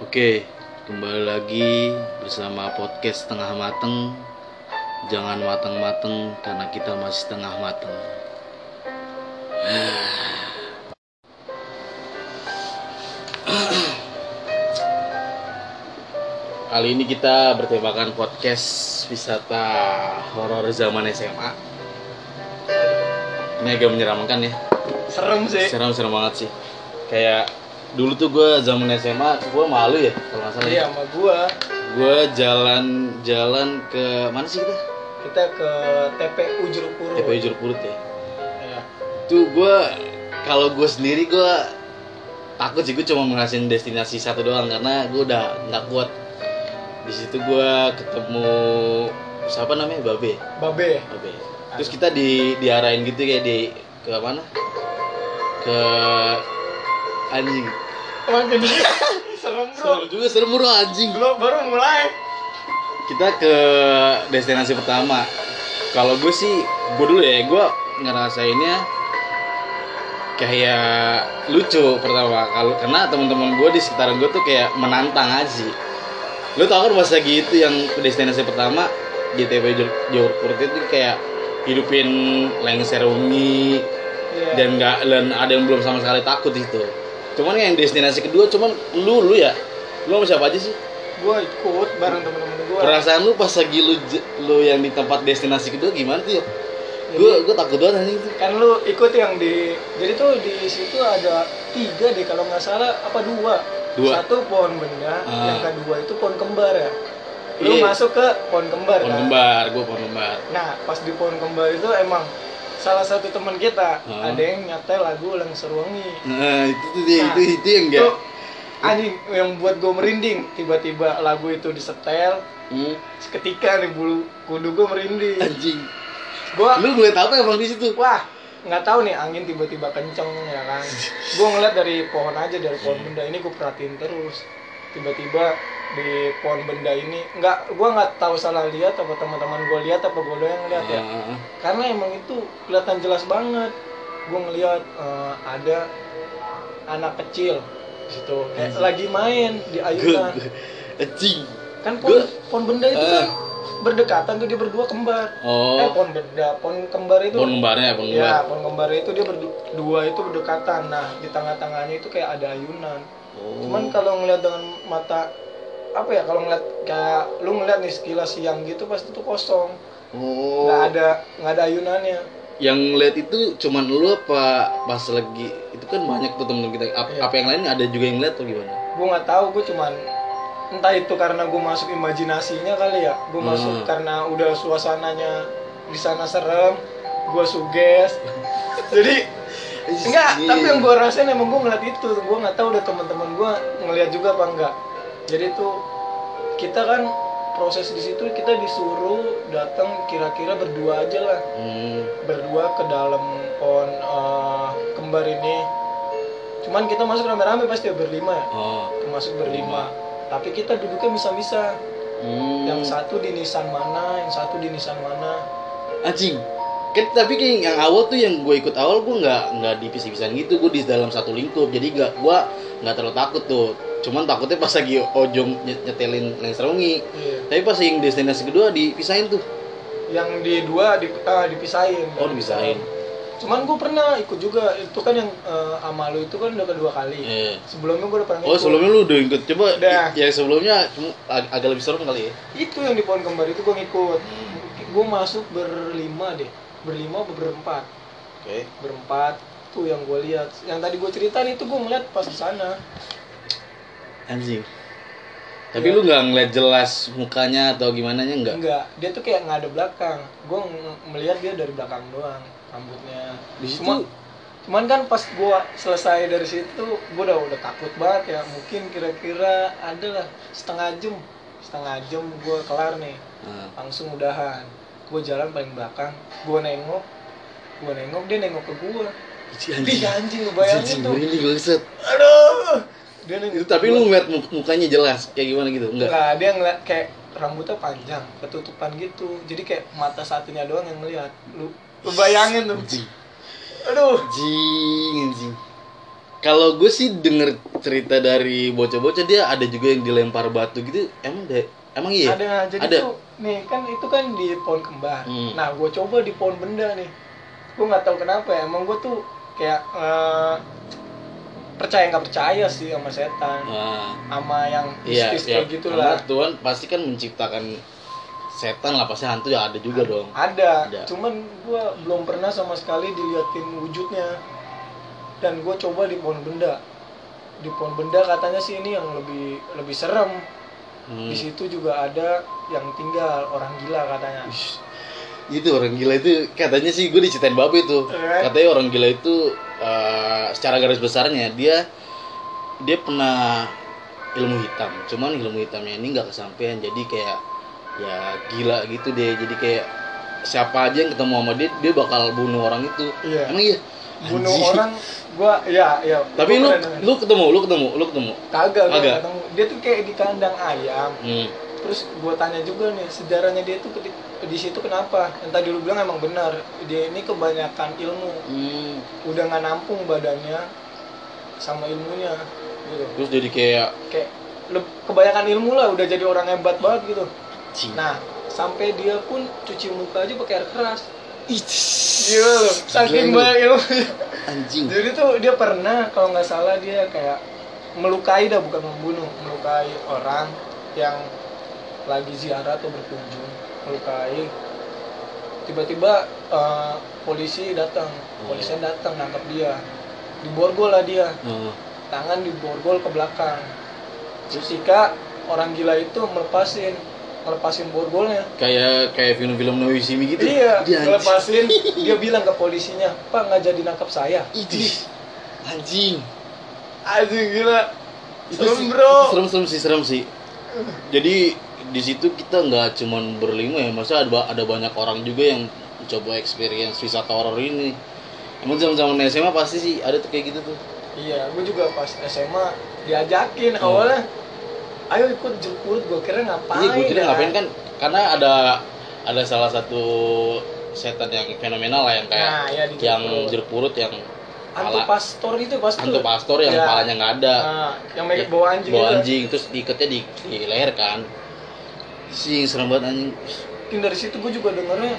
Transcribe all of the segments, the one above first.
Oke, kembali lagi bersama podcast Tengah Mateng. Jangan mateng-mateng karena kita masih tengah mateng. Kali ini kita bertemakan podcast wisata horor zaman SMA. Ini agak menyeramkan ya. serem sih Serem-serem banget sih. Kayak dulu tuh gue zaman SMA, gue malu ya kalau nggak salah. ya. iya sama gua gue jalan-jalan ke mana sih kita? kita ke TPU Jeruk Purut TPU Jeruk Purut ya. Iya. Tuh gue kalau gue sendiri gue takut sih gue cuma ngerasain destinasi satu doang karena gue udah nggak kuat. Di situ gue ketemu siapa namanya Babe. Babe Babe. Terus kita di diarahin gitu kayak di ke mana? Ke anjing. Makin serem bro. Serem juga serem bro anjing. Belum baru mulai. Kita ke destinasi pertama. Kalau gue sih gue dulu ya gue ngerasainnya kayak lucu pertama kalau karena teman-teman gue di sekitaran gue tuh kayak menantang aja. Sih lu tau kan pas lagi itu yang ke destinasi pertama di TP Johor Purut itu kayak hidupin lengser ungi Iya. dan nggak dan ada yang belum sama sekali takut itu cuman yang destinasi kedua cuman lu lu ya lu sama siapa aja sih gua ikut bareng temen-temen gua perasaan lu pas lagi lu lu yang di tempat destinasi kedua gimana tuh ya? Gue gue takut banget anjing itu. kan lu ikut yang di jadi tuh di situ ada tiga deh kalau nggak salah apa dua Dua. satu pohon benda Ah. yang kedua itu pohon kembar ya lu Iya. masuk ke pohon kembar Pohon kan kembar, gue pohon kembar. nah pas di pohon kembar itu emang salah satu teman kita ada yang nyatel lagu Lengser Wangi Nah itu tuh dia, Nah, itu itu yang enggak. Tuh, anjing yang buat gue merinding. Tiba-tiba lagu itu disetel Hmm, seketika nih bulu kudu gue merinding. Anjing. gue Lu ngeliat apa emang di situ? wah nggak tahu nih angin tiba-tiba kenceng ya kan? Gue ngeliat dari pohon aja dari pohon benda. Ini gue perhatiin terus tiba-tiba di pohon benda ini nggak gue nggak tahu salah lihat apa teman-teman gue lihat apa gue doang yang lihat ya. Ah, karena emang itu kelihatan jelas banget. Gue ngeliat eh, ada anak kecil di situ. Kayak Anjing. lagi main di ayunan. Anjing. kan pohon, pohon benda itu kan Eh. berdekatan tuh dia berdua kembar. Eh Oh, pohon benda pohon kembar itu. Pohon kembarnya, pohon kembar. ya pohon kembar itu dia berdua itu berdekatan. Nah di tengah-tengahnya itu kayak ada ayunan Oh. cuman kalau ngeliat dengan mata apa ya kalau ngeliat kayak lu ngeliat nih sekilas siang gitu pasti itu kosong Oh. nggak ada nggak ada ayunannya Yang lihat itu cuman lu apa pas lagi itu kan banyak tuh temen kita. Apa, Iya. apa yang lain ada juga yang lihat atau gimana? gue nggak tahu gue cuman entah itu karena gue masuk imajinasinya kali ya gue masuk Hmm. karena udah suasananya di sana serem gue suges jadi enggak Iya. tapi yang gue rasain emang gue ngeliat itu. Gue nggak tahu udah teman-teman gue ngeliat juga apa enggak. Jadi tuh kita kan proses di situ kita disuruh datang kira-kira berdua aja lah. Hmm. berdua ke dalam pohon eh, kembar ini. Cuman kita masuk rame-rame pasti ya berlima ya. Oh. termasuk berlima. Tapi kita duduknya bisa-bisa. Hmm. yang satu di nisan mana yang satu di nisan mana. Anjing tapi kayak yang awal tuh yang gue ikut awal gue nggak nggak dipisah-pisahin gitu. Gue di dalam satu lingkup. Jadi nggak gue nggak terlalu takut tuh. Cuman takutnya pas lagi ojong ny- nyetelin lengserungi iya. tapi pas yang destinasi kedua dipisahin tuh. Yang di dua di, ah, dipisahin. Oh dipisahin. Cuman gue pernah ikut juga. Itu kan yang eh, sama lu itu kan udah kedua kali. Eh. sebelumnya gue udah pernah oh ikut. sebelumnya lu udah ikut. Coba Udah. yang sebelumnya cuma ag- agak lebih serem kali ya. Itu yang di pohon kembar itu gue ngikut. Gue masuk berlima deh berlima atau berempat? Oke. Berempat. Tuh yang gue lihat. Yang tadi gue ceritain itu gue ngeliat pas di sana. Anjing. Tapi lu nggak ngeliat jelas mukanya atau gimana nya nggak. Enggak dia tuh kayak nggak ada belakang. Gue melihat dia dari belakang doang rambutnya. Di situ Cuma- cuman kan pas gue selesai dari situ gue udah udah takut banget ya. Mungkin kira-kira ada lah setengah jam. Setengah jam gue kelar nih. Nah, langsung udahan gue jalan paling belakang gue nengok gue nengok dia nengok ke gue Ih anjing. Lu bayangin tuh. merinding banget aduh. Dia nengok tapi lu ngeliat muk- mukanya jelas kayak gimana gitu? Enggak? Enggak, dia ngeliat kayak rambutnya panjang, ketutupan gitu. Jadi kayak mata satunya doang yang ngeliat. Lu, lu bayangin tuh. anjing. Aduh. anjing anjing. Kalau gue sih denger cerita dari bocah-bocah dia ada juga yang dilempar batu gitu. Emang deh emang iya ada jadi Ada. tuh nih kan itu kan di pohon kembar. Hmm. nah gue coba di pohon benda nih. Gue nggak tahu kenapa ya emang gue tuh kayak eh, percaya nggak percaya sih sama setan Nah, sama yang iya mistis iya. kayak gitu karena lah Tuhan pasti kan menciptakan setan lah pasti hantu ya ada juga dong. Ada, Ada. cuman gue belum pernah sama sekali diliatin wujudnya. Dan gue coba di pohon benda. Di pohon benda katanya sih ini yang lebih lebih serem. Hmm. di situ juga ada yang tinggal orang gila katanya. Itu orang gila itu katanya sih gue diceritain babe itu. Eh. katanya orang gila itu eh, secara garis besarnya dia dia pernah ilmu hitam. Cuman ilmu hitamnya ini nggak kesampaian. Jadi kayak ya gila gitu deh jadi kayak siapa aja yang ketemu sama dia dia bakal bunuh orang itu. Iya. emang iya? Bunuh Anjing. orang gua ya ya tapi lu lu ketemu lu ketemu lu ketemu? Kagak Kagak. ketemu. Dia tuh kayak di kandang ayam. Hmm. Terus gua tanya juga nih sejarahnya dia tuh di, di situ kenapa? Yang tadi lu bilang emang benar dia ini kebanyakan ilmu. Hmm. udah nggak nampung badannya sama ilmunya gitu. Terus jadi kayak kayak le- kebanyakan ilmu lah udah jadi orang hebat banget gitu. Cing nah sampai dia pun cuci muka aja pakai air keras. Ih, Gila loh, saking lu. banyak ilmu. Anjing. Jadi tuh dia pernah kalau nggak salah dia kayak melukai dah bukan membunuh, melukai orang yang lagi ziarah atau berkunjung, melukai. Tiba-tiba eh, polisi datang, polisi datang nangkap dia, diborgol lah dia, Oh. tangan diborgol ke belakang. Ketika orang gila itu melepasin, melepasin borgolnya, kayak kayak film-film Noisimi gitu iya, Dia dia bilang ke polisinya, Pak nggak jadi nangkap saya. Idih, anjing. Anjing gila. Serem, bro. Serem serem sih serem sih. Jadi di situ kita nggak cuman berlima ya, masa ada ada banyak orang juga yang coba experience wisata horor ini. Emang zaman zaman SMA pasti sih ada tuh kayak gitu tuh. Iya, gue juga pas SMA diajakin Oh. awalnya. Ayo ikut jemput, gue kira ngapain? Iya, gue kira ya? ngapain kan? Karena ada ada salah satu setan yang fenomenal lah yang kayak Nah, ya di yang jeruk purut yang pala- pastor itu pasti. hantu pastor yang Ya. palanya nggak ada. Nah, yang Ya, bawa anjing bawa itu. anjing terus diikatnya di, di leher kan. Sih serem banget anjing. Mungkin dari situ gue juga dengernya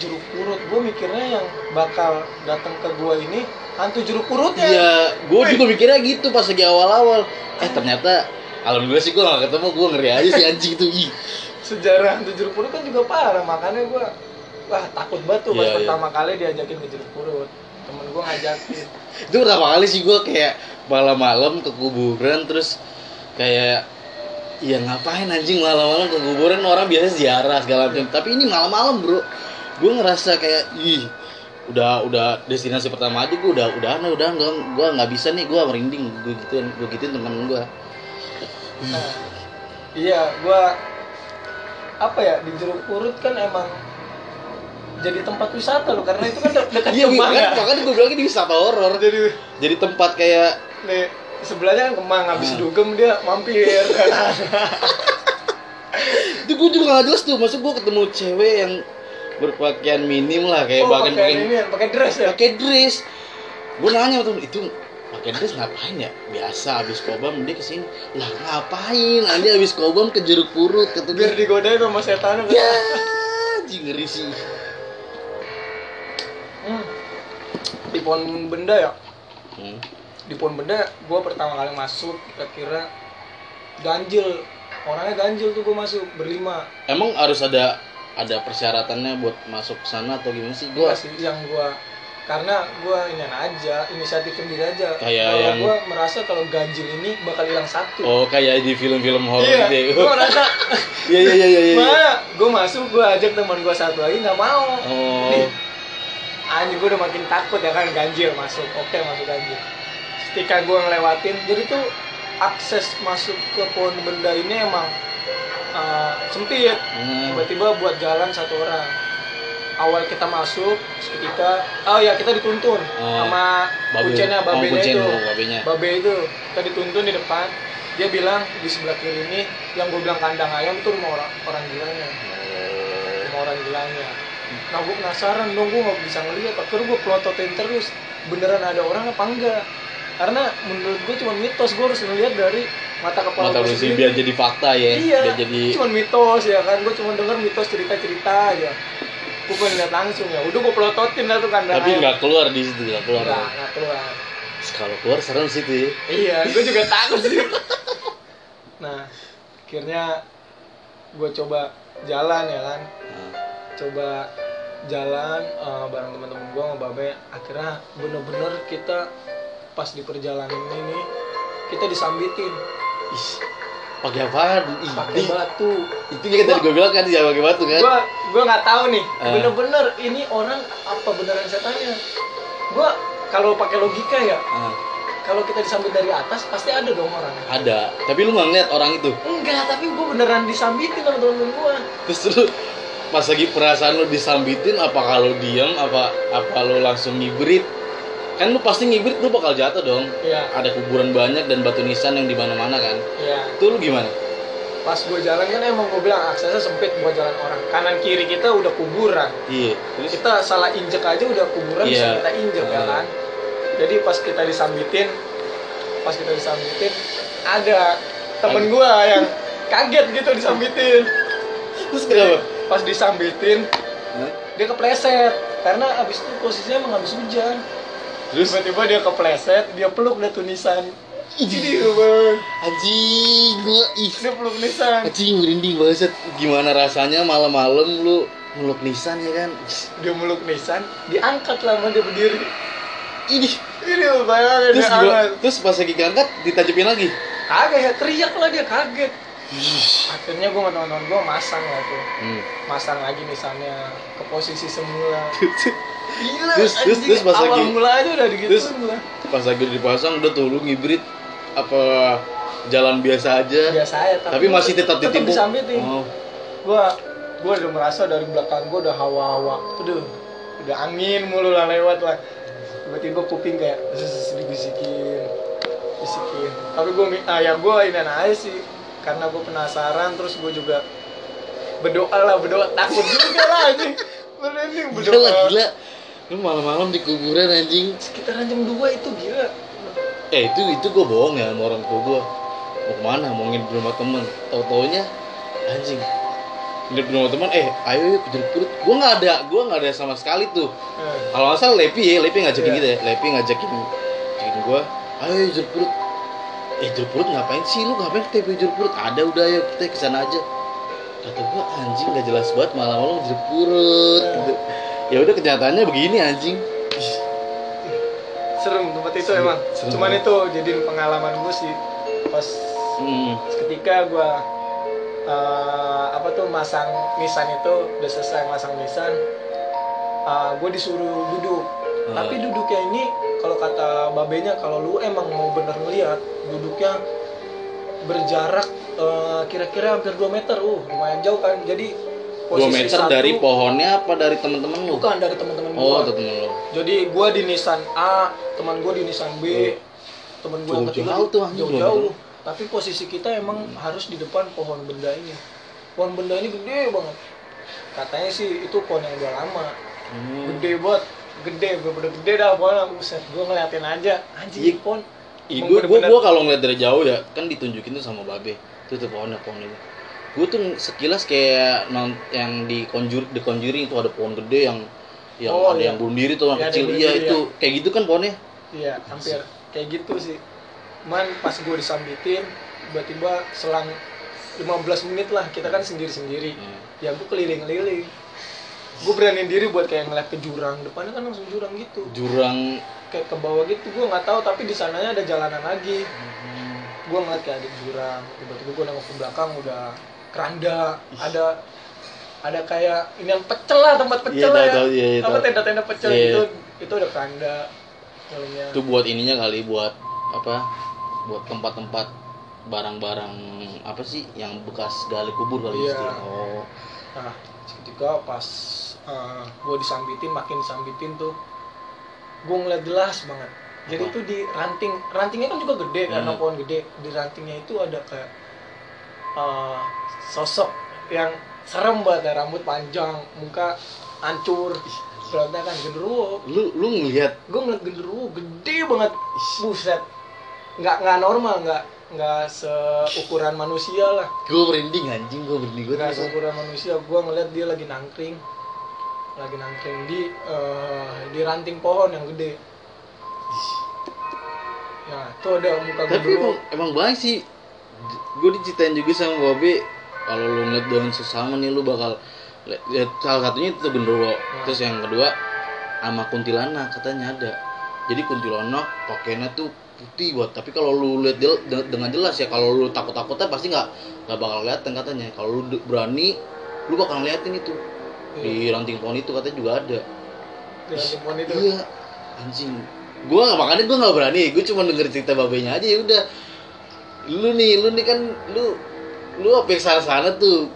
jeruk purut. Gue mikirnya yang bakal datang ke gua ini hantu jeruk purutnya. Iya, gue juga mikirnya gitu pas lagi awal-awal. Eh ternyata alhamdulillah sih gue gak ketemu, gue ngeri aja sih anjing itu. Ih. Sejarah hantu jeruk purut kan juga parah, makanya gue wah takut banget tuh pas Iya, iya. pertama kali diajakin ke jeruk purut. Temen gue ngajakin. Itu pertama kali sih gue kayak malam-malam ke kuburan terus kayak ya ngapain anjing? Malam-malam ke kuburan orang biasa ziarah segala macam. Tapi ini malam-malam bro, gue ngerasa kayak ih udah udah destinasi pertama aja gue udah udah aneh udah nggak gue nggak bisa nih gue merinding. Gue gituin gue gituin temen gue Nah, iya, gua apa ya di jeruk purut kan emang jadi tempat wisata loh karena itu kan de- dekat iya Kemang makanya, ya. makanya gue bilang ini wisata horor Jadi jadi tempat kayak nih sebelahnya kan Kemang habis Hmm. dugem dia mampir. itu gue juga gak jelas tuh maksud gue ketemu cewek yang berpakaian minim lah kayak oh, bahkan pakai pakai dress ya. pakai dress gue nanya tuh itu pakai dress ngapain ya biasa habis kobam dia ke sini lah ngapain anda habis kobam ke jeruk purut kata Biar digodain sama setan. ya anjing ngeri sih Hmm. Di pohon benda ya. Hmm. Di pohon benda gua pertama kali masuk kira-kira ganjil. Orangnya ganjil tuh gua masuk berlima. emang harus ada ada persyaratannya buat masuk ke sana atau gimana sih? Gue Gua sih yang gua karena gua ini aja inisiatif sendiri aja. Kayak kalau yang- gua merasa kalau ganjil ini bakal hilang satu. Oh kayak di film-film horor iya gitu ya. gua merasa iya iya iya iya iya. mana gua masuk gua ajak teman gua satu lagi nggak mau. Oh. Nih, anjing gua udah makin takut ya kan ganjil masuk. Oke masuk ganjil ketika gua ngelewatin jadi tuh akses masuk ke pohon benda ini emang uh, sempit Hmm. tiba-tiba buat jalan satu orang awal kita masuk seketika oh ya kita dituntun Oh. sama Babe. Oh, babenya kuncen, itu oh, babenya. babe itu kita dituntun di depan dia bilang di sebelah kiri ini yang gue bilang kandang ayam itu rumah orang orang gilanya Oh. rumah orang gilanya nah gue penasaran dong gue nggak bisa ngeliat akhirnya gue pelototin terus beneran ada orang apa enggak karena menurut gue cuma mitos gue harus ngeliat dari mata kepala mata gue sendiri. biar jadi fakta ya iya biar jadi cuma mitos ya kan. Gue cuma denger mitos cerita cerita aja. Gue pengen lihat langsung ya. Udah gue pelototin lah tuh kandang tapi nggak keluar di situ nggak keluar. Nggak nggak keluar. Kalau keluar serem sih tuh ya. iya gue juga takut sih. Nah akhirnya gue coba jalan ya kan. Nah, coba jalan eh, bareng teman-teman gue sama babe. Akhirnya bener-bener kita pas di perjalanan ini kita disambitin. Ih pakai apaan? Ih, pakai batu. Itu yang tadi gue bilang kan jangan pakai batu kan? gue gue nggak tahu nih. Eh. bener-bener ini orang apa beneran setannya gue kalau pakai logika ya Ah, kalau kita disambit dari atas pasti ada dong orang. Ada. Tapi lu nggak ngeliat orang itu? Enggak tapi gue beneran disambitin sama temen gue terus lu pas lagi perasaan lu disambitin apa kalau diam apa apa lu langsung ngibrit kan lu pasti ngibrit lu bakal jatuh dong. Ya ada kuburan banyak dan batu nisan yang di mana-mana kan. Ya itu lu gimana? Pas gue jalan kan emang gue bilang aksesnya sempit buat jalan orang. Kanan kiri kita udah kuburan. Iya. Terus? Kita salah injek aja udah kuburan bisa Iya. kita injek ya Ah. kan? Jadi pas kita disambitin pas kita disambitin ada temen gua yang kaget gitu disambitin. Terus kenapa? Pas disambitin Hah? dia kepleset. Karena abis itu posisinya emang habis hujan terus? Tiba-tiba dia kepleset dia peluk dia tunisan ini bang. Anjing gua ih. Dia peluk nisan anjing merinding banget gimana rasanya malam-malam lu meluk nisan ya kan? Dia meluk nisan diangkat lah sama dia berdiri. Ini ini bayangin terus dia gua, terus pas lagi ngangkat ditajepin lagi. Kagak ya teriak lah dia kaget akhirnya gue sama teman-teman gue masang lah tuh. Hmm. masang lagi misalnya ke posisi semula. Gila Terus- terus- anjing. terus pas awal lagi- mula aja udah digituin terus- pas lagi dipasang udah tuh lu ngibrit apa jalan biasa aja. Biasa aja tapi masih tetap ditimpuk disambitin. Oh. gua gua udah merasa dari belakang gua udah hawa-hawa. Udah udah angin mulu lah lewat lah. Tiba-tiba kuping kayak dibisikin bisikin tapi gua mi- ah, ya gua ini aja sih karena gua penasaran terus gua juga berdoa lah berdoa. Takut juga lah anjing. Gila berdoa. gila. Lu malam-malam di kuburan anjing. Sekitaran jam 2 itu gila. Eh itu itu gue bohong ya sama orang tua gue mau ke mana? Mau nginep di rumah temen. Tau taunya anjing nginep di rumah temen. Eh ayo yuk ke jeruk purut gue nggak ada gue nggak ada sama sekali tuh. Eh, kalau nggak salah Lepi ya Lepi ngajakin Iya. gitu ya. Lepi ngajakin ngajakin gue ayo jeruk purut eh jeruk ngapain sih? Lu ngapain ke TP jeruk ada udah ayo kita ke sana aja. Kata gue anjing nggak jelas banget malam-malam jeruk purut gitu. Ya udah kenyataannya begini anjing. Serem tempat itu Serem, emang. Serem cuman itu jadi pengalaman gue sih pas hmm. ketika gue apa tuh masang nisan itu udah selesai masang nisan gue disuruh duduk. Ah. tapi duduknya ini kalau kata babenya kalau lu emang mau bener ngeliat duduknya berjarak eh, kira-kira hampir 2 meter uh lumayan jauh kan jadi 2 meter satu- dari pohonnya apa dari temen-temen lu? bukan dari teman-teman Oh, gua. temen lu. Jadi gua di Nissan A, teman gua di Nissan B, teman gua yang Jauh-jauh ketiga Oh. tuh, jauh-jauh. Tapi posisi kita emang harus di depan pohon benda ini. Pohon benda ini gede banget. Katanya sih itu pohon yang udah lama. Hmm. Gede banget, gede, bener-bener gede dah pohonnya. Buset, gua ngeliatin aja. Anjing Iya. pohon. Ih, gua, bener-bener- gua kalau ngeliat dari jauh ya, kan ditunjukin tuh sama babe. Tuh tuh pohonnya, pohon itu. Gua tuh sekilas kayak non, yang di conjur di conjuring itu ada pohon gede yang yang Oh, ada iya. yang bunuh diri tuh yang ada kecil. Iya itu kayak gitu kan pohonnya. Iya, hampir kayak gitu sih. Man pas gua disambitin, tiba-tiba selang 15 menit lah kita kan sendiri-sendiri. Hmm. ya gue keliling-keliling gue beraniin diri buat kayak ngeliat ke jurang. Depannya kan langsung jurang gitu. Jurang. Kayak ke bawah gitu gue nggak tahu. Tapi di sananya ada jalanan lagi. Hmm. gue ngeliat kayak ada jurang. Tiba-tiba gue nengok ke belakang udah keranda. Ada ada kayak ini yang pecel lah tempat pecel Iya, lah tahu, ya. tahu, iya, iya, apa tenda-tenda pecel Iya. gitu. Itu ada keranda. Dalamnya itu buat ininya kali buat apa? Buat tempat-tempat barang-barang apa sih? Yang bekas gali kubur kali Iya. istilahnya. Oh. Nah, ketika pas gue disambitin, makin disambitin tuh, gue ngeliat jelas banget. Jadi itu di ranting, rantingnya kan juga gede karena Hmm. pohon gede. Di rantingnya itu ada kayak uh, sosok yang serem banget, ya, rambut panjang, muka hancur. berantakan genderuwo. Lu lu ngelihat gue ngeliat genderuwo gede banget. Buset. Nggak nggak normal nggak nggak seukuran manusia lah. Gue merinding anjing gue merinding. Gue nggak seukuran manusia gue ngeliat dia lagi nangkring lagi nangkring di eh, di ranting pohon yang gede. Nah itu ada muka tapi genderuwo emang, emang banyak sih. Gue diceritain juga sama Bobi kalau lu ngeliat dengan sesama nih lu bakal liat- liat salah satunya itu genderuwo terus yang kedua sama kuntilanak katanya ada. Jadi kuntilanak pakainya tuh putih buat tapi kalau lu lihat de- dengan jelas ya kalau lu takut takutnya pasti nggak nggak bakal kelihatan katanya. Kalau lu berani lu bakal ngeliatin itu di ranting pohon itu katanya juga ada. Di ranting pohon itu. iya anjing. Gua nggak makanya gua nggak berani. Gua cuma denger cerita babenya aja ya udah. Lu nih lu nih kan lu lu apa yang sana sana tuh?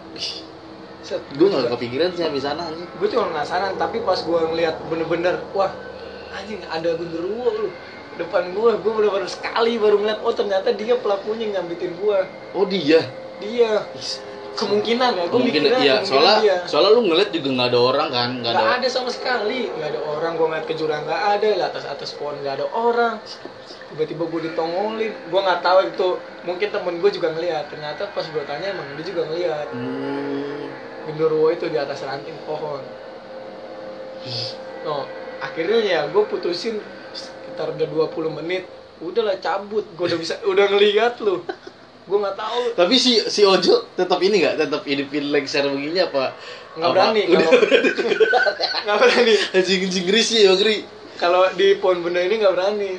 Set, gua nggak kepikiran sih habis sana anjing. Gue cuma penasaran tapi pas gue ngeliat bener-bener wah anjing ada genderuwo lu. Depan gue gue bener-bener sekali baru ngeliat oh ternyata dia pelakunya yang nyambitin gue oh dia? Dia kemungkinan ya. Gue mikirnya iya. soalnya dia. soalnya lu ngeliat juga nggak ada orang kan nggak nggak ada ada sama sekali. Nggak ada orang gue ngeliat ke jurang nggak ada. Di atas atas pohon nggak ada orang. Tiba-tiba gue ditongolin. Gue nggak tahu itu. Mungkin temen gue juga ngeliat. Ternyata pas gue tanya emang dia juga ngeliat. Hmm, genderuwo itu di atas ranting pohon. No akhirnya ya gue putusin sekitar udah 20 menit. Udahlah cabut. Gue udah bisa udah ngeliat lu gue nggak tahu. Tapi si si Ojo tetap ini nggak? Tetap hidupin lengser begini apa? Nggak berani nggak berani. Anjing anjing ngeri sih ya ngeri kalau di pohon benda ini nggak berani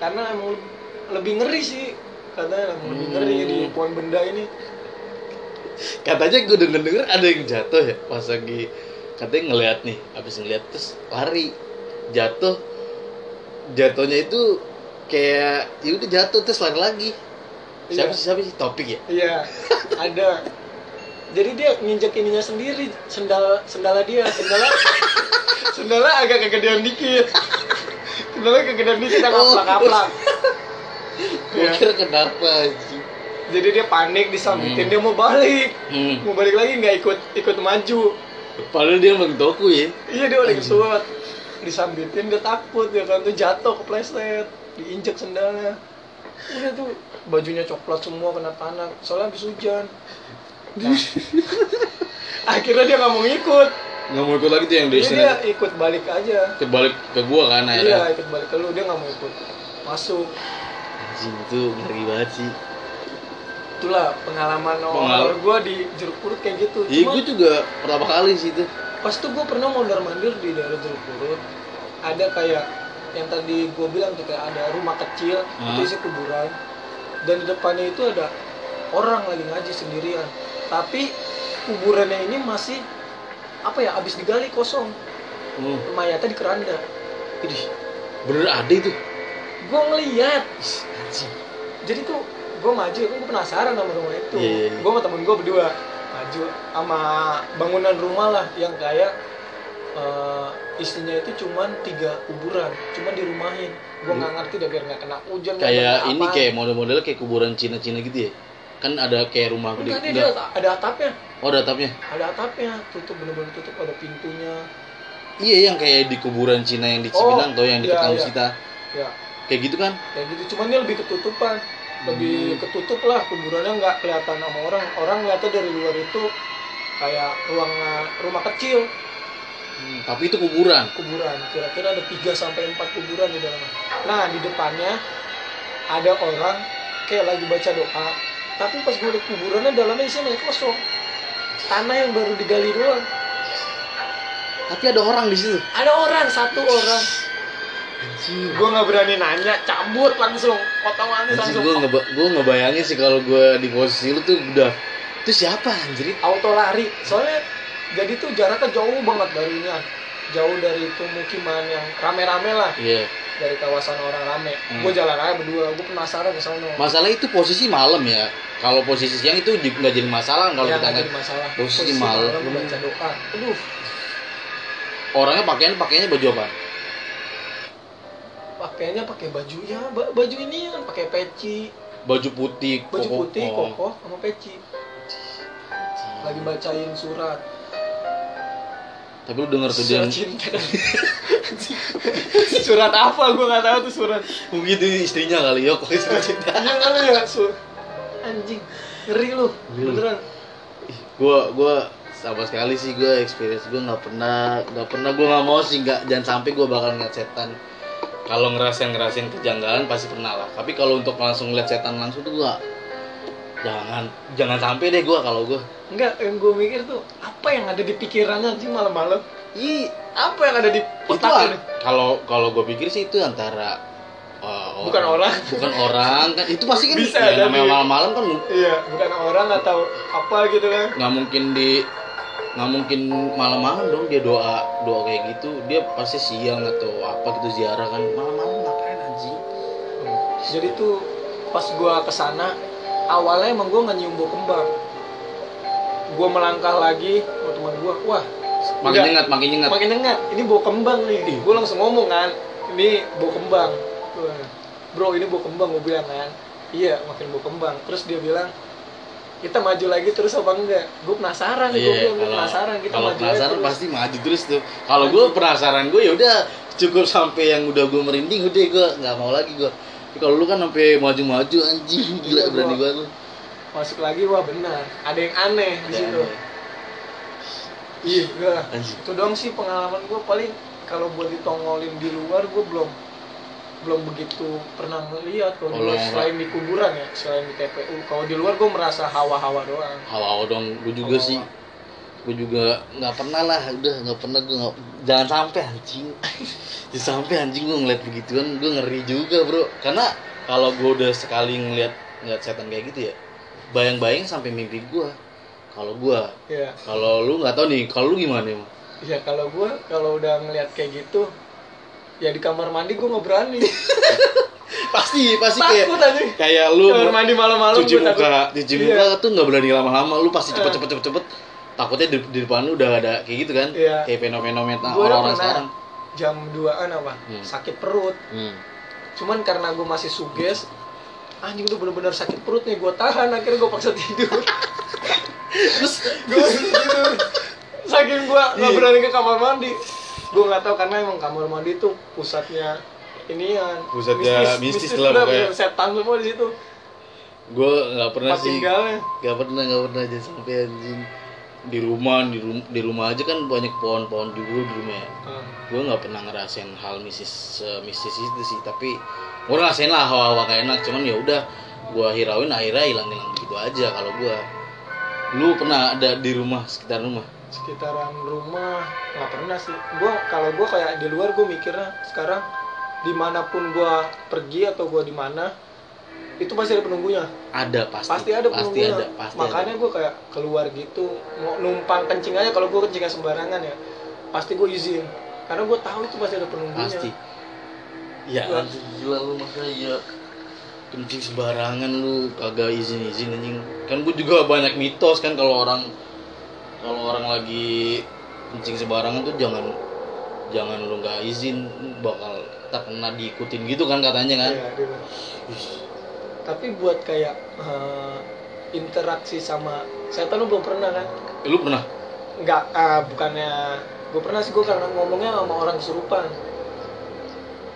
karena emang lebih ngeri sih. Katanya emang lebih ngeri Hmm. di pohon benda ini. Katanya gue denger denger ada yang jatuh ya pas lagi katanya ngeliat nih habis ngeliat terus lari. Jatuh. Jatuhnya itu kayak ya udah jatuh terus lari lagi siapa Iya. sih siapa sih? Topik ya? Iya ada. Jadi dia nginjek ininya sendiri sendal sendala dia sendala sendala agak kegedean dikit. Sendala kegedean dikit yang Oh. kaplak-kaplak. Gue Iya. kira kenapa sih jadi dia panik disambitin Hmm. dia mau balik. Hmm. mau balik lagi nggak ikut ikut maju. Padahal dia mentoku ya. Iya dia udah kesuat disambitin dia takut ya kan? Tuh jatuh kepleset diinjek sendalnya udah tuh bajunya coklat semua kena tanah. Soalnya habis hujan. Nah, akhirnya dia nggak mau ikut nggak mau ikut lagi tuh yang jadi dia destinasi ikut balik aja. Kebalik ke gua kan iya akhirnya ikut balik ke lu dia nggak mau ikut. Masuk. Anjing itu ngeri banget sih. Itulah pengalaman Pengal- horor gue di jeruk purut kayak gitu. Iya gue juga pertama kali sih itu. pas tuh gue pernah mondar mandir di daerah jeruk purut. Ada kayak yang tadi gue bilang tuh kayak ada rumah kecil Hmm. itu isi kuburan. Dan di depannya itu ada orang lagi ngaji sendirian. Tapi kuburannya ini masih apa ya abis digali kosong. Hmm. mayatnya di keranda. Idih, bener ada itu? Gue ngeliat. Jadi tuh gue maju gue penasaran sama rumah itu. Iya, iya, iya. gue sama temen gue berdua maju sama bangunan rumah lah yang kayak eh, isinya itu cuman tiga kuburan cuman dirumahin. Gue nggak ngerti dah biar nggak kena hujan kayak kena ini apa. kayak model-model kayak kuburan Cina-Cina gitu ya? Kan ada kayak rumah gede enggak dia, Enggak. dia ada atapnya. Oh ada atapnya? Ada atapnya tutup bener-bener tutup ada pintunya. Iya yang kayak di kuburan Cina yang di Oh, Cipinang tuh yang di iya, kampus iya. kita ya kayak gitu kan? Kayak gitu cuman dia lebih ketutupan. Lebih Hmm. ketutup lah kuburannya nggak kelihatan sama orang. Orang ngeliatnya dari luar itu kayak ruang rumah kecil Hmm, tapi itu kuburan. Kuburan. Kira-kira ada 3 sampai 4 kuburan di dalamnya. Nah di depannya ada orang kayak lagi baca doa tapi pas gue liat kuburannya dalamnya isinya kosong. Tanah yang baru digali doang. Tapi ada orang di situ. Ada orang satu orang. Gue nggak berani nanya cabut langsung potongannya langsung. gue ngeba gue ngebayangin sih kalau gue di posisi lu tuh udah itu siapa anjir? Auto lari. Soalnya jadi tuh jaraknya jauh banget dari ini jauh dari pemukiman yang rame-rame lah. Iya. Dari kawasan orang rame. Hmm. gue jalan aja berdua gue penasaran ke sana masalah itu posisi malam ya. Kalau posisi siang itu nggak jadi masalah kalau ya, kita nggak masalah. posisi malam. gue baca doa. Aduh. Orangnya pakaian pakainya baju apa? Pakainya pakai baju ya ba- baju ini kan pakai peci. Baju putih baju putih oh. kokoh sama peci. Lagi bacain surat tapi lu denger tuh dia surat cinta surat apa? Gue nggak tahu tuh surat. Mungkin itu istrinya kali ya kok istri cinta. Iya kali ya su anjing ngeri lu Ngeri lu. beneran. Gue gue sama sekali sih gue experience gue nggak pernah nggak pernah gue nggak mau sih nggak jangan sampai gue bakal ngeliat setan. Kalau ngerasain ngerasain kejanggalan pasti pernah lah. Tapi kalau untuk langsung ngeliat setan langsung tuh gue jangan jangan sampai deh gue kalau gue enggak yang gue mikir tuh apa yang ada di pikirannya anjing malam-malam? Ih apa yang ada di itu otaknya kalau kalau gue pikir sih itu antara uh, Bukan orang. bukan orang kan. Itu pasti kan Bisa ya, namanya malam-malam kan. Iya bukan orang atau apa gitu kan. Nggak mungkin di nggak mungkin malam-malam dong dia doa doa kayak gitu. Dia pasti siang atau apa gitu ziarah kan. Malam-malam ngapain anjing? Jadi tuh pas gua ke sana awalnya emang gua nggak nyium bau kembang gua melangkah lagi. Sama teman gua. Wah. Makin nyengat makin nyengat. Makin nyengat. Ini bau kembang nih. Gua langsung ngomong kan. Ini bau kembang. Wah, bro ini bau kembang gua bilang kan. Iya makin bau kembang. Terus dia bilang kita maju lagi terus apa enggak? Gue penasaran nih gue Iya, penasaran kita kalau maju penasaran terus. pasti maju terus tuh. Kalau gue penasaran gue ya udah cukup sampai yang udah gue merinding udah gue nggak mau lagi gue kalau lu kan sampai maju-maju anjing gila Iya, berani banget lu masuk lagi wah benar. Ada yang aneh di Ada situ. aneh. iya itu doang sih pengalaman gue paling kalau buat ditongolin di luar gue belum belum begitu pernah ngeliat. Kalau di luar selain di kuburan ya selain di TPU kalau di luar gue merasa hawa-hawa doang. Hawa dong gue juga Hawa-hawa. sih gue juga nggak pernah lah. Udah nggak pernah gue nggak jangan sampai anjing. Jangan sampai anjing gue ngeliat begituan gue ngeri juga bro. Karena kalau gue udah sekali ngeliat ngeliat setan kayak gitu ya bayang-bayang sampai mimpi gue kalau gue ya kalau lu nggak tahu nih kalau lu gimana emang ya kalau gue kalau udah ngeliat kayak gitu ya di kamar mandi gue nggak berani pasti pasti kayak takut aja kayak lu kamar mandi malam-malam cuci takut. muka cuci Iya. muka tuh nggak berani lama-lama lu pasti cepet Eh. cepet cepet cepet takutnya di, di depan lu udah ada kayak gitu kan Iya. kayak fenomena orang-orang sekarang jam 2an apa Hmm. sakit perut hmm. cuman karena gue masih suges anjing udah bener-bener sakit perut nih gue tahan akhirnya gue paksa tidur. Terus gue tidur. saking gue nggak Iya. berani ke kamar mandi gue nggak tahu karena emang kamar mandi itu pusatnya inian Pusatnya mistis lah lah, pokoknya. bener, setan semua di situ. Gue nggak pernah sih. nggak pernah nggak pernah aja sampai anjing di rumah di rumah di rumah aja kan banyak pohon-pohon juga di rumah ya. Hmm. gue nggak pernah ngerasain hal mistis mistis itu sih tapi gue ngerasain lah hawa-hawa kayak enak. Cuman ya udah gue hirauin akhirnya hilang-hilang gitu aja kalau gue lu pernah ada di rumah sekitar rumah? Sekitaran rumah nggak pernah sih. Gue kalau gue kayak di luar gue mikirnya sekarang di mana pun gue pergi atau gue di mana itu pasti ada penunggunya. Ada pasti. Pasti ada pasti penunggunya. ada pasti makanya gue kayak keluar gitu mau numpang kencing aja. Kalau gue kencingnya sembarangan ya pasti gue izin. Karena gue tahu itu pasti ada penunggunya. Pasti. Ya Gua- gila lu masa ya. Kencing sembarangan lu kagak izin izin anjing. Kan gue juga banyak mitos kan kalau orang kalau orang lagi kencing sembarangan tuh jangan jangan lu nggak izin bakal terkena diikutin gitu kan katanya kan. Iya. Tapi buat kayak eh, interaksi sama setan lu belum pernah kan? Lu pernah? Nggak ah, bukannya gue pernah sih gue karena ngomongnya sama orang kesurupan.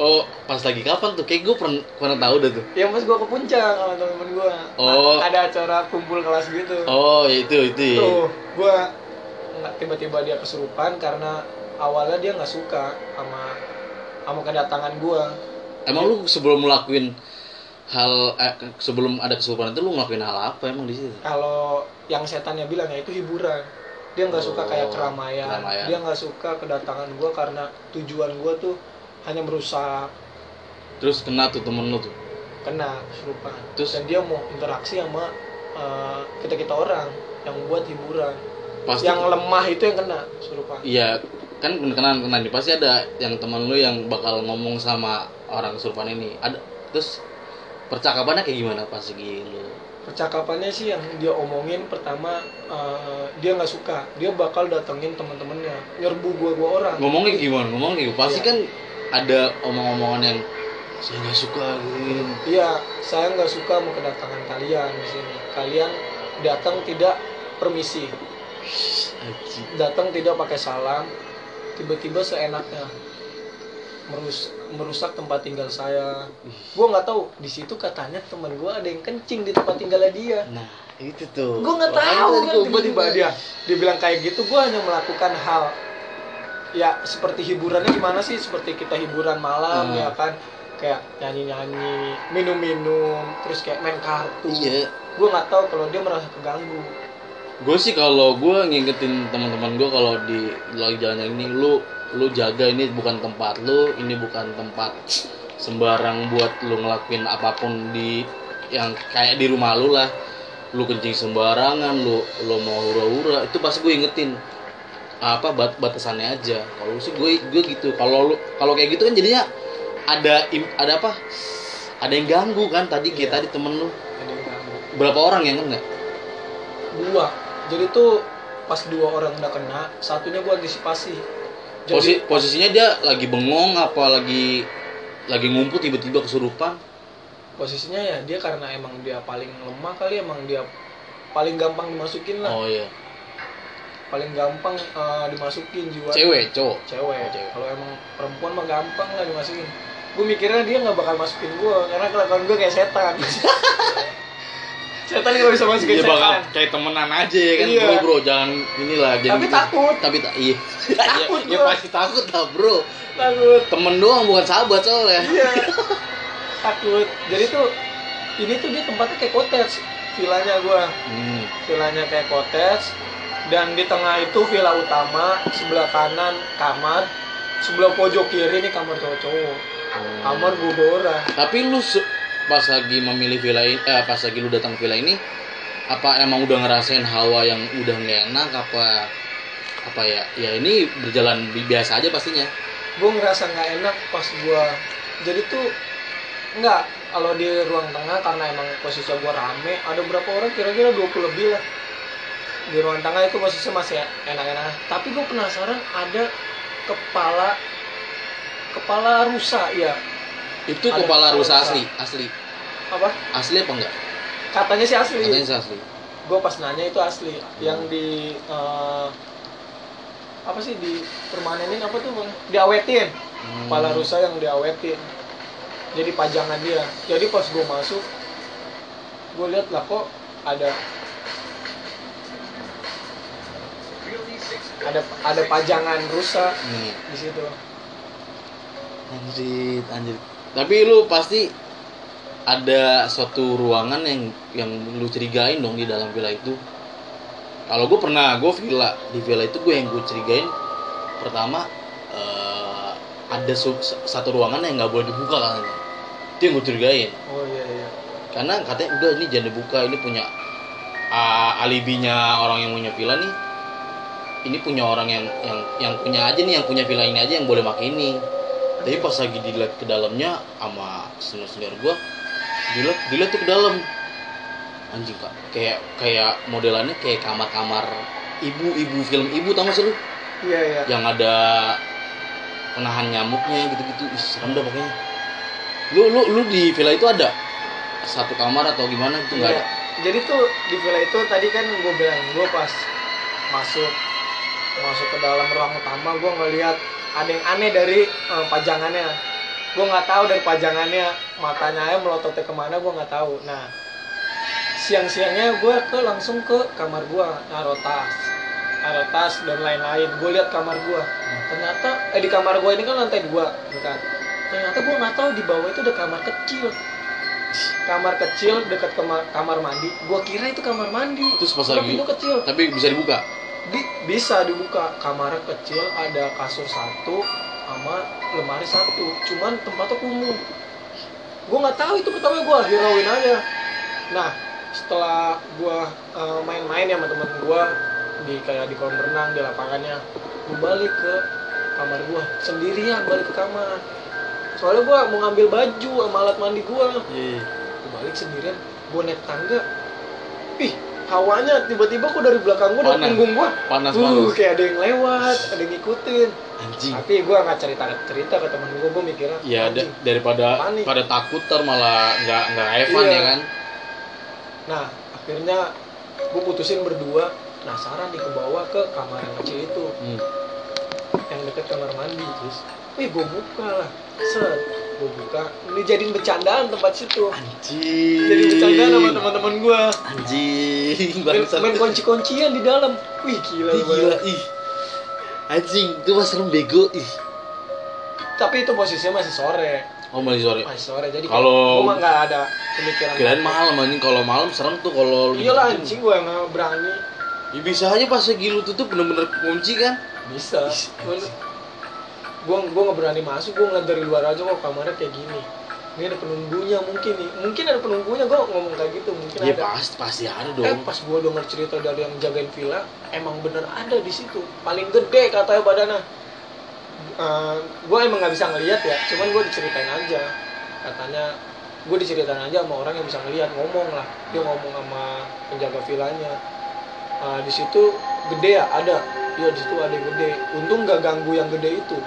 Oh pas lagi kapan tuh? Kayak gue pernah pernah tahu dah tuh. Ya pas gue ke puncak sama temen-temen gue Oh. ada acara kumpul kelas gitu. Oh ya itu itu ya. tuh gue nggak tiba-tiba dia kesurupan karena awalnya dia nggak suka sama sama kedatangan gue emang lu sebelum ngelakuin hal eh, sebelum ada kesurupan itu lu ngelakuin hal apa emang di situ? Kalau yang setannya bilang ya itu hiburan. Dia nggak suka kayak Oh, keramaian, keramaian. dia nggak suka kedatangan gue karena tujuan gue tuh hanya merusak. Terus kena tuh temen lu tuh? Kena kesurupan. Terus? dan dia mau interaksi sama kita kita orang yang buat hiburan. Pasti yang lemah itu yang kena kesurupan. Iya kan kena kena nih pasti ada yang teman lu yang bakal ngomong sama orang kesurupan ini. Ada terus percakapannya kayak gimana pas lagi lu? Percakapannya sih yang dia omongin pertama eh, dia nggak suka. Dia bakal datengin teman-temannya nyerbu gua gua orang. Ngomongnya gimana? Ngomongnya kayak pasti Iya. kan ada omong-omongan yang saya nggak suka gitu. Iya saya nggak suka mau kedatangan kalian di sini. Kalian datang tidak permisi. Datang tidak pakai salam tiba-tiba seenaknya merus merusak tempat tinggal saya. Gue nggak tahu di situ katanya teman gue ada yang kencing di tempat tinggalnya dia. Nah itu tuh. Gue nggak tahu kan tiba-tiba dia. dia bilang kayak gitu gue hanya melakukan hal ya seperti hiburannya gimana sih? Seperti kita hiburan malam Hmm. ya kan? Kayak nyanyi-nyanyi minum-minum terus kayak main kartu. Iya. Gue nggak tahu kalau dia merasa keganggu. Gue sih kalau gue ngingetin teman-teman gue kalau di lagi jalan ini lu lu jaga ini bukan tempat lu ini bukan tempat sembarang buat lu ngelakuin apa pun di yang kayak di rumah lu lah. Lu kencing sembarangan lu lu mau hura-hura itu pasti gue ingetin. Apa bat batasannya aja. Kalau sih gue gue gitu. Kalau lu kalau kayak gitu kan jadinya ada ada apa? Ada yang ganggu kan? Tadi kayak Iya. tadi temen lu. Berapa orang yang kena? Dua. Jadi tuh pas dua orang udah kena satunya gue antisipasi jadi Posi- posisinya dia lagi bengong apa lagi lagi ngumpul tiba-tiba kesurupan? Posisinya ya dia karena emang dia paling lemah kali emang dia paling gampang dimasukin lah. Oh iya. Paling gampang eh, dimasukin jiwa. Cewek cowok? Cewek. Oh, cewek. kalau emang perempuan mah gampang lah dimasukin. Gue mikirnya dia nggak bakal masukin gue karena kelakuan gue kayak setan setan kalau bisa masukin Dia bakal setan kayak temenan aja ya kan Iya. bro bro jangan inilah jangan Tapi gitu. takut. tapi tak iya Takut ya, ya gua. pasti takut lah bro takut temen doang bukan sahabat soalnya iya takut jadi tuh ini tuh dia tempatnya kayak cottage villanya gue hmm. villanya kayak cottage dan di tengah itu villa utama sebelah kanan kamar sebelah pojok kiri ini kamar cowok-cowok Hmm. kamar gubora tapi lu se- pas lagi memilih villa ini eh, pas lagi lu datang ke villa ini apa emang udah ngerasain hawa yang udah nggak enak? Apa apa ya? Ya ini berjalan bi- biasa aja pastinya. Gue ngerasa nggak enak pas gue jadi tuh nggak kalau di ruang tengah karena emang posisi gue rame ada berapa orang kira-kira 20 lebih lah. Di ruang tengah itu posisinya masih enak-enak. Tapi gue penasaran ada kepala kepala rusa ya itu Ada kepala rusa asli asli. Apa? Asli apa enggak? Katanya sih asli. Katanya sih asli. Gue pas nanya itu asli. Yang di eh, apa sih di permanenin apa tuh Bang? diawetin. Hmm. kepala rusa yang diawetin. Jadi pajangan dia. Jadi pas gue masuk gue lihat lah kok ada ada ada pajangan rusa Hmm. di situ. Anjir, anjir. Tapi lu pasti ada suatu ruangan yang yang lu curigain dong di dalam villa itu. Kalau gue pernah, gue villa di villa itu gue yang gue curigain pertama eh, ada su- satu ruangan yang nggak boleh dibuka katanya. Itu yang gue curigain. oh iya iya Karena katanya udah ini jangan dibuka, ini punya ah, alibinya orang yang punya villa nih. Ini punya orang yang yang yang punya aja nih, yang punya villa ini aja yang boleh pakai ini tapi pas lagi dilihat ke dalamnya sama senior senior gua dilihat dilihat tuh ke dalam. Anjing kak. Kayak kayak modelannya kayak kamar-kamar ibu-ibu film ibu tau gak sih lu? Iya iya. Yang ada penahan nyamuknya gitu-gitu. Ih, serem dah pokoknya. Lu lu lu di villa itu ada satu kamar atau gimana itu nggak Iya. ada? Jadi tuh di villa itu tadi kan gue bilang gue pas masuk masuk ke dalam ruang utama gue ngeliat ada yang aneh dari eh, pajangannya. Gue nggak tahu dari pajangannya. Matanya aja melototnya ke mana gue nggak tahu. Nah siang-siangnya gue ke langsung ke kamar gue naruh tas. Naruh tas dan lain-lain. Gue lihat kamar gue ternyata eh di kamar gue ini kan lantai dua kan ternyata gue nggak tahu di bawah itu ada kamar kecil. Kamar kecil dekat kamar, kamar mandi. Gue kira itu kamar mandi. Terus pas Karena lagi- pintu kecil. tapi bisa dibuka Di- bisa dibuka. Kamarnya kecil ada kasur satu sama lemari satu. Cuman tempatnya kumuh. Gue nggak tahu itu pertama gue hirauin aja. Nah setelah gue eh, main-main ya sama temen gue di kayak di kolam renang di lapangannya gue balik ke kamar gue sendirian balik ke kamar. Soalnya gue mau ngambil baju sama alat mandi gue Iya. gue balik sendirian. Gue naik tangga. Ih hawanya tiba-tiba kok dari belakang gue dari punggung gue panas uh, banget. kayak ada yang lewat ada yang ngikutin. Anjing. Tapi gue nggak cerita cerita ke temen gue gue mikirnya ya da- daripada Panik. pada takut ter malah nggak nggak Evan Iya. ya kan? Nah akhirnya gue putusin berdua penasaran nih ke bawah ke kamar yang kecil itu. Hmm. yang deket kamar mandi terus wih gue buka lah. Set gue buka ini jadiin bercandaan tempat situ Anjing. jadi bercandaan sama teman-teman gue Anjing. main, main kunci-kuncian di dalam wih gila, Ih, gila ih. Anjing, itu mas serem bego ih. tapi itu posisinya masih sore Oh masih sore. masih sore jadi Kalau- gue mah nggak ada pemikiran Kirain malam anjing kalau malam serem tuh kalau iyalah ditutupin. anjing gue nggak berani Ya bisa aja pas lagi lu tutup bener-bener kunci kan. bisa gue gue nggak berani masuk gue ngeliat dari luar aja kok kamarnya kayak gini. Ini ada penunggunya mungkin nih. Mungkin ada penunggunya gue ngomong kayak gitu mungkin Ya ada. pasti pasti ada eh dong. pas gue denger cerita dari yang jagain villa emang bener ada di situ. Paling gede katanya badannya. Gue emang nggak bisa ngeliat ya cuman gue diceritain aja. Katanya gue diceritain aja sama orang yang bisa ngeliat ngomong lah. Dia ngomong sama penjaga villanya. Eh, di situ gede ya ada. Iya di situ ada yang gede. Untung nggak ganggu yang gede itu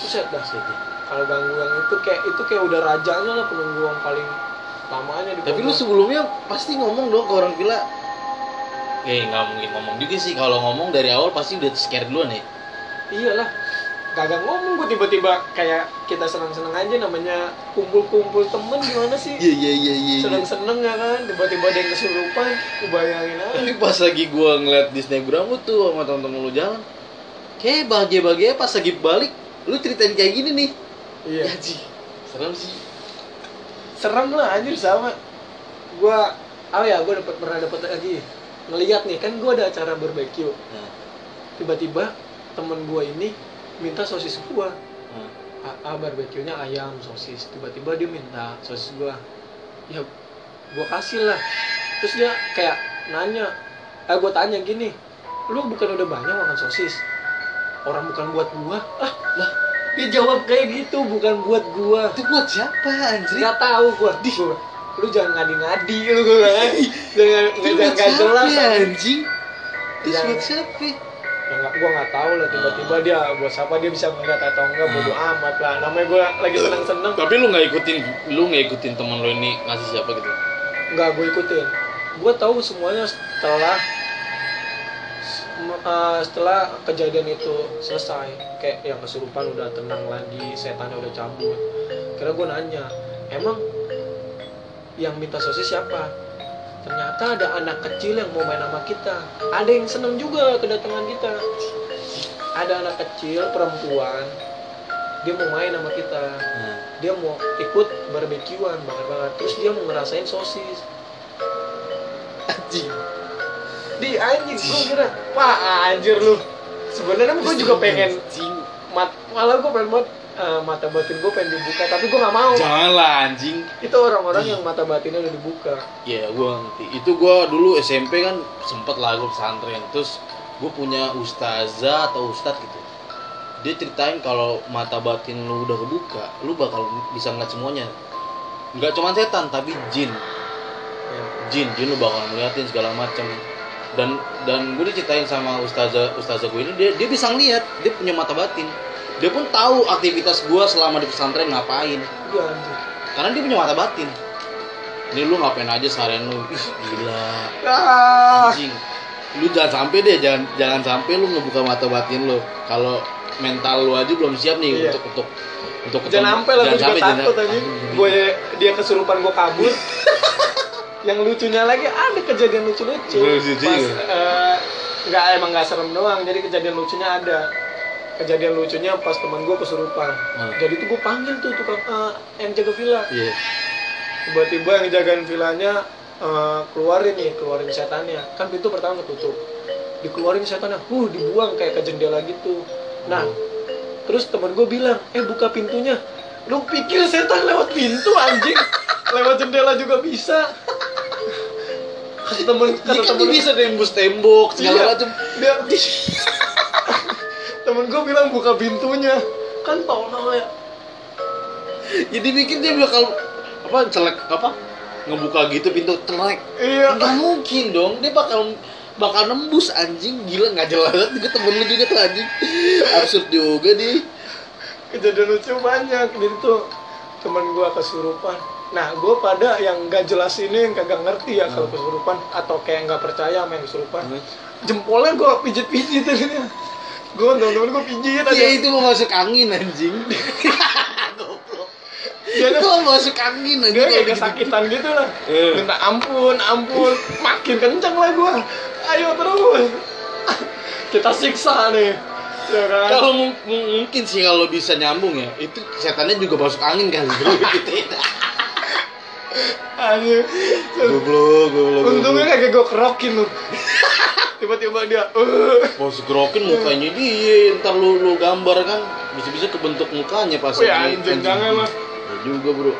Buset dah ya. kalau ganggu yang itu kayak itu kayak udah rajanya lah penunggu yang paling lamanya di Tapi lu sebelumnya pasti ngomong dong ke orang villa. Eh nggak mungkin ngomong juga sih kalau ngomong dari awal pasti udah scare duluan ya. iyalah kagak ngomong gue tiba-tiba kayak kita senang-senang aja namanya kumpul-kumpul temen gimana sih Iya iya iya iya. iya. seneng-seneng ya kan tiba-tiba ada yang kesurupan bayangin aja Tapi pas lagi gua ngeliat di snapgram lu tuh sama temen-temen lu jalan, kayak bahagia-bahagia pas lagi balik, lu ceritain kayak gini nih. iya. Ya sih, serem sih. serem lah anjir sama. Gua oh ya gua dapat pernah dapat lagi. Ngeliat nih kan gua ada acara barbecue. Nah, tiba-tiba temen gua ini minta sosis gua. Nah. ah, ah barbeque-nya ayam sosis. Tiba-tiba dia minta sosis gua. Ya gua kasih lah. Terus dia kayak nanya eh gua tanya gini lu bukan udah banyak makan sosis orang bukan buat gua. Ah lah dia jawab kayak gitu bukan buat gua. Itu buat siapa anjir? nggak tahu gua. Di gua. Lu jangan ngadi-ngadi lu gua. Bilang. jangan jangan siapa jelas anjing. Itu buat siapa? ya nggak gua nggak tahu lah tiba-tiba dia buat siapa dia bisa ngeliat atau enggak bodo amat lah. Namanya gua lagi seneng-seneng. Tapi lu nggak ikutin, lu nggak ikutin temen lu ini ngasih siapa gitu? nggak gue ikutin. Gue tahu semuanya setelah eh, setelah kejadian itu selesai kayak yang kesurupan udah tenang lagi setannya udah cabut. Kira gue nanya emang yang minta sosis siapa? Ternyata ada anak kecil yang mau main sama kita. Ada yang seneng juga kedatangan kita. Ada anak kecil perempuan dia mau main sama kita. Nah, dia mau ikut barbekyuan bakar-bakar terus dia mau ngerasain sosis. Anjing. Di anjing gue kira wah anjir lu sebenarnya gue juga pengen mat malah gue pengen banget eh, mata batin gue pengen dibuka tapi gue nggak mau Janganlah anjing. itu orang-orang yang mata batinnya udah dibuka Ya gua ngerti. Itu gua dulu SMP kan sempet lah gua pesantren. Terus gua punya ustazah atau ustad gitu. Dia ceritain kalau mata batin lu udah kebuka, lu bakal bisa ngeliat semuanya. Nggak cuma setan tapi jin. ya. Jin, jin lu bakal ngeliatin segala macam. Dan dan gue diceritain sama ustazah ustazah gue ini dia dia bisa ngeliat, dia punya mata batin. Dia pun tahu aktivitas gua selama di pesantren ngapain. Iya, karena dia punya mata batin. Ini lu ngapain aja seharian lu? Ih, gila. Ah. Anjing. Lu jangan sampai deh jangan jangan sampai lu ngebuka mata batin lu. Kalau mental lu aja belum siap nih Iya. untuk untuk untuk jangan sampai lah gue juga takut Aduh, gue dia kesurupan gue kabur yang lucunya lagi ada kejadian lucu-lucu. Lucu pas eh, nggak emang nggak serem doang. Jadi kejadian lucunya ada. Kejadian lucunya pas teman gue kesurupan. Hmm. jadi tuh gue panggil tuh tukang eh, yang jaga villa. Iya. Tiba-tiba yang jagain villanya eh, keluarin nih keluarin setannya. Kan pintu pertama ketutup. Dikeluarin setannya uh dibuang kayak ke jendela gitu. Nah terus temen gue bilang eh buka pintunya lu pikir setan lewat pintu anjing? Lewat jendela juga bisa. Kata temen Dia kata kan temen bisa nembus tembok segala Iya. macam. Dia temen gue bilang buka pintunya. Kan tolol ya jadi pikir dia bakal apa celek apa ngebuka gitu pintu celek iya. Nggak mungkin dong dia bakal bakal nembus anjing. Gila nggak jelas. Juga temen lu juga tuh anjing. Absurd juga nih kejadian lucu banyak. Jadi tuh teman gua kesurupan. Nah gua pada yang nggak jelas ini yang kagak ngerti ya kalau Hmm. kesurupan atau kayak nggak percaya yang kesurupan. Jempolnya gua pijit pijit ini. Gue temen-temen gue pijit aja. Ya itu mau masuk angin anjing. Dia Itu mau masuk angin anjing. dia kalau kayak gitu. kesakitan gitu lah. Eh. minta ampun ampun. Makin kenceng lah gue ayo terus. Kita siksa nih ya kan Kalau mung- mung- mungkin sih kalau bisa nyambung ya, itu setannya juga masuk angin kali bro. Gitu ya. aduh Goblok, goblok. untungnya kayak gue kerokin lu tiba-tiba dia eh Pas gerokin mukanya dia, ntar lu, lu gambar kan bisa-bisa kebentuk mukanya pas Wih, lagi- anjing, jangan lah. Ya juga bro.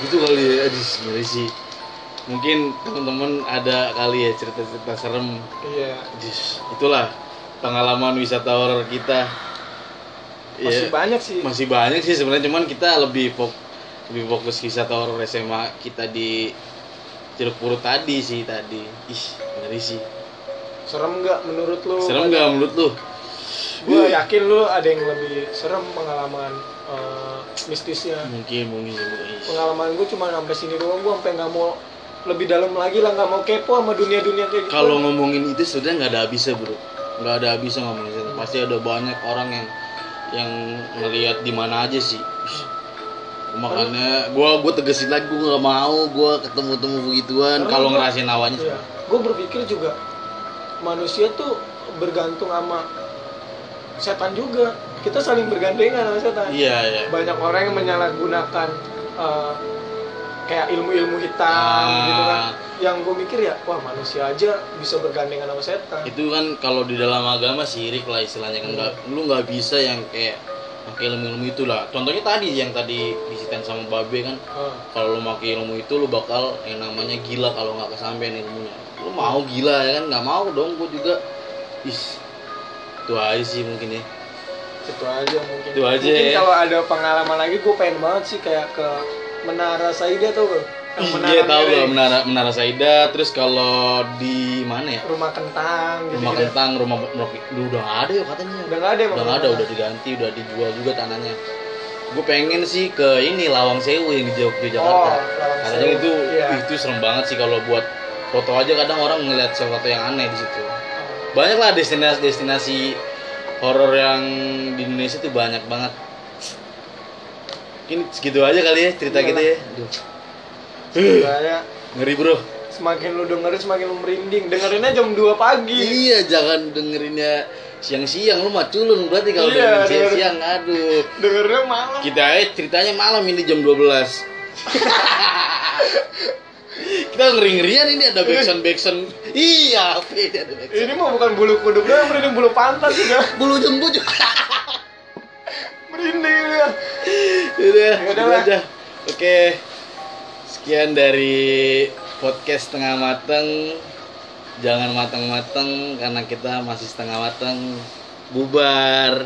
Gitu kali ya, aduh ngeri sih. Mungkin teman-teman ada kali ya cerita-cerita serem. iya Aduh, itulah pengalaman wisata horor kita. masih Ya, banyak sih masih banyak sih sebenarnya cuman kita lebih fok lebih fokus wisata horor SMA kita di Jeruk Purut tadi sih tadi. Ih, ngeri sih. serem nggak menurut lu Serem nggak menurut lu? gue yakin lu ada yang lebih serem pengalaman eh, mistisnya Mungkin, mungkin, pengalaman gue cuma sampai sini doang gue sampai nggak mau lebih dalam lagi lah nggak mau kepo sama dunia-dunia kayak gitu Kalau ngomongin itu sudah nggak ada habisnya bro, nggak ada habisnya ngomongin itu. Pasti ada banyak orang yang yang ngelihat di mana aja sih. Ih, Makanya gua gua tegesin lagi gua nggak mau gua ketemu temu begituan kalau ngerasain awalnya. Iya. gue berpikir juga manusia tuh bergantung sama setan juga kita saling bergandengan sama setan Iya iya. banyak orang yang menyalahgunakan eh, kayak ilmu-ilmu hitam Ah. gitu kan. Yang gue mikir ya wah manusia aja bisa bergandengan sama setan. Itu kan kalau di dalam agama sirik lah istilahnya kan. Nggak lu nggak bisa yang kayak pakai ilmu-ilmu itu lah. Contohnya tadi yang tadi diceritain sama Babe kan, Eh, kalau lu pakai ilmu itu lu bakal yang namanya gila kalau nggak kesampean ilmunya. Lu mau gila ya kan? Nggak mau dong gua juga. Is itu aja sih mungkin ya. Itu aja mungkin. Itu aja mungkin ya. kalau ada pengalaman lagi gue pengen banget sih kayak ke Menara Saida tuh iya tahu miring. gak menara menara Saida. Terus kalau di mana ya? Rumah kentang gitu rumah kentang rumah rumah Duh, udah nggak ada ya katanya. Udah nggak ada udah nggak ada udah diganti udah dijual juga tanahnya. Gue pengen sih ke ini Lawang Sewu yang di Jog- di Jakarta. Oh, katanya itu Iya. itu serem banget sih kalau buat foto aja. Kadang orang ngeliat sesuatu yang aneh di situ. Banyak lah destinasi destinasi horor yang di Indonesia tuh banyak banget mungkin segitu aja kali ya cerita Iyalah. kita ya. Sebenarnya ngeri bro. semakin lu dengerin semakin lu merinding. Dengerinnya jam 2 pagi. Iya jangan dengerinnya siang-siang. Lu mah culun berarti kalau Iya, dengerin siang-siang. Aduh. dengerinnya malam. Kita aja ceritanya malam ini jam 12 kita ngeri-ngerian ini ada backsound backsound iya ini ada backsound. Ini mah bukan bulu kuduk doang merinding bulu pantat juga. Bulu jembu juga merinding ya udah lah. aja oke. Sekian dari podcast setengah mateng. Jangan matang-matang karena kita masih setengah matang bubar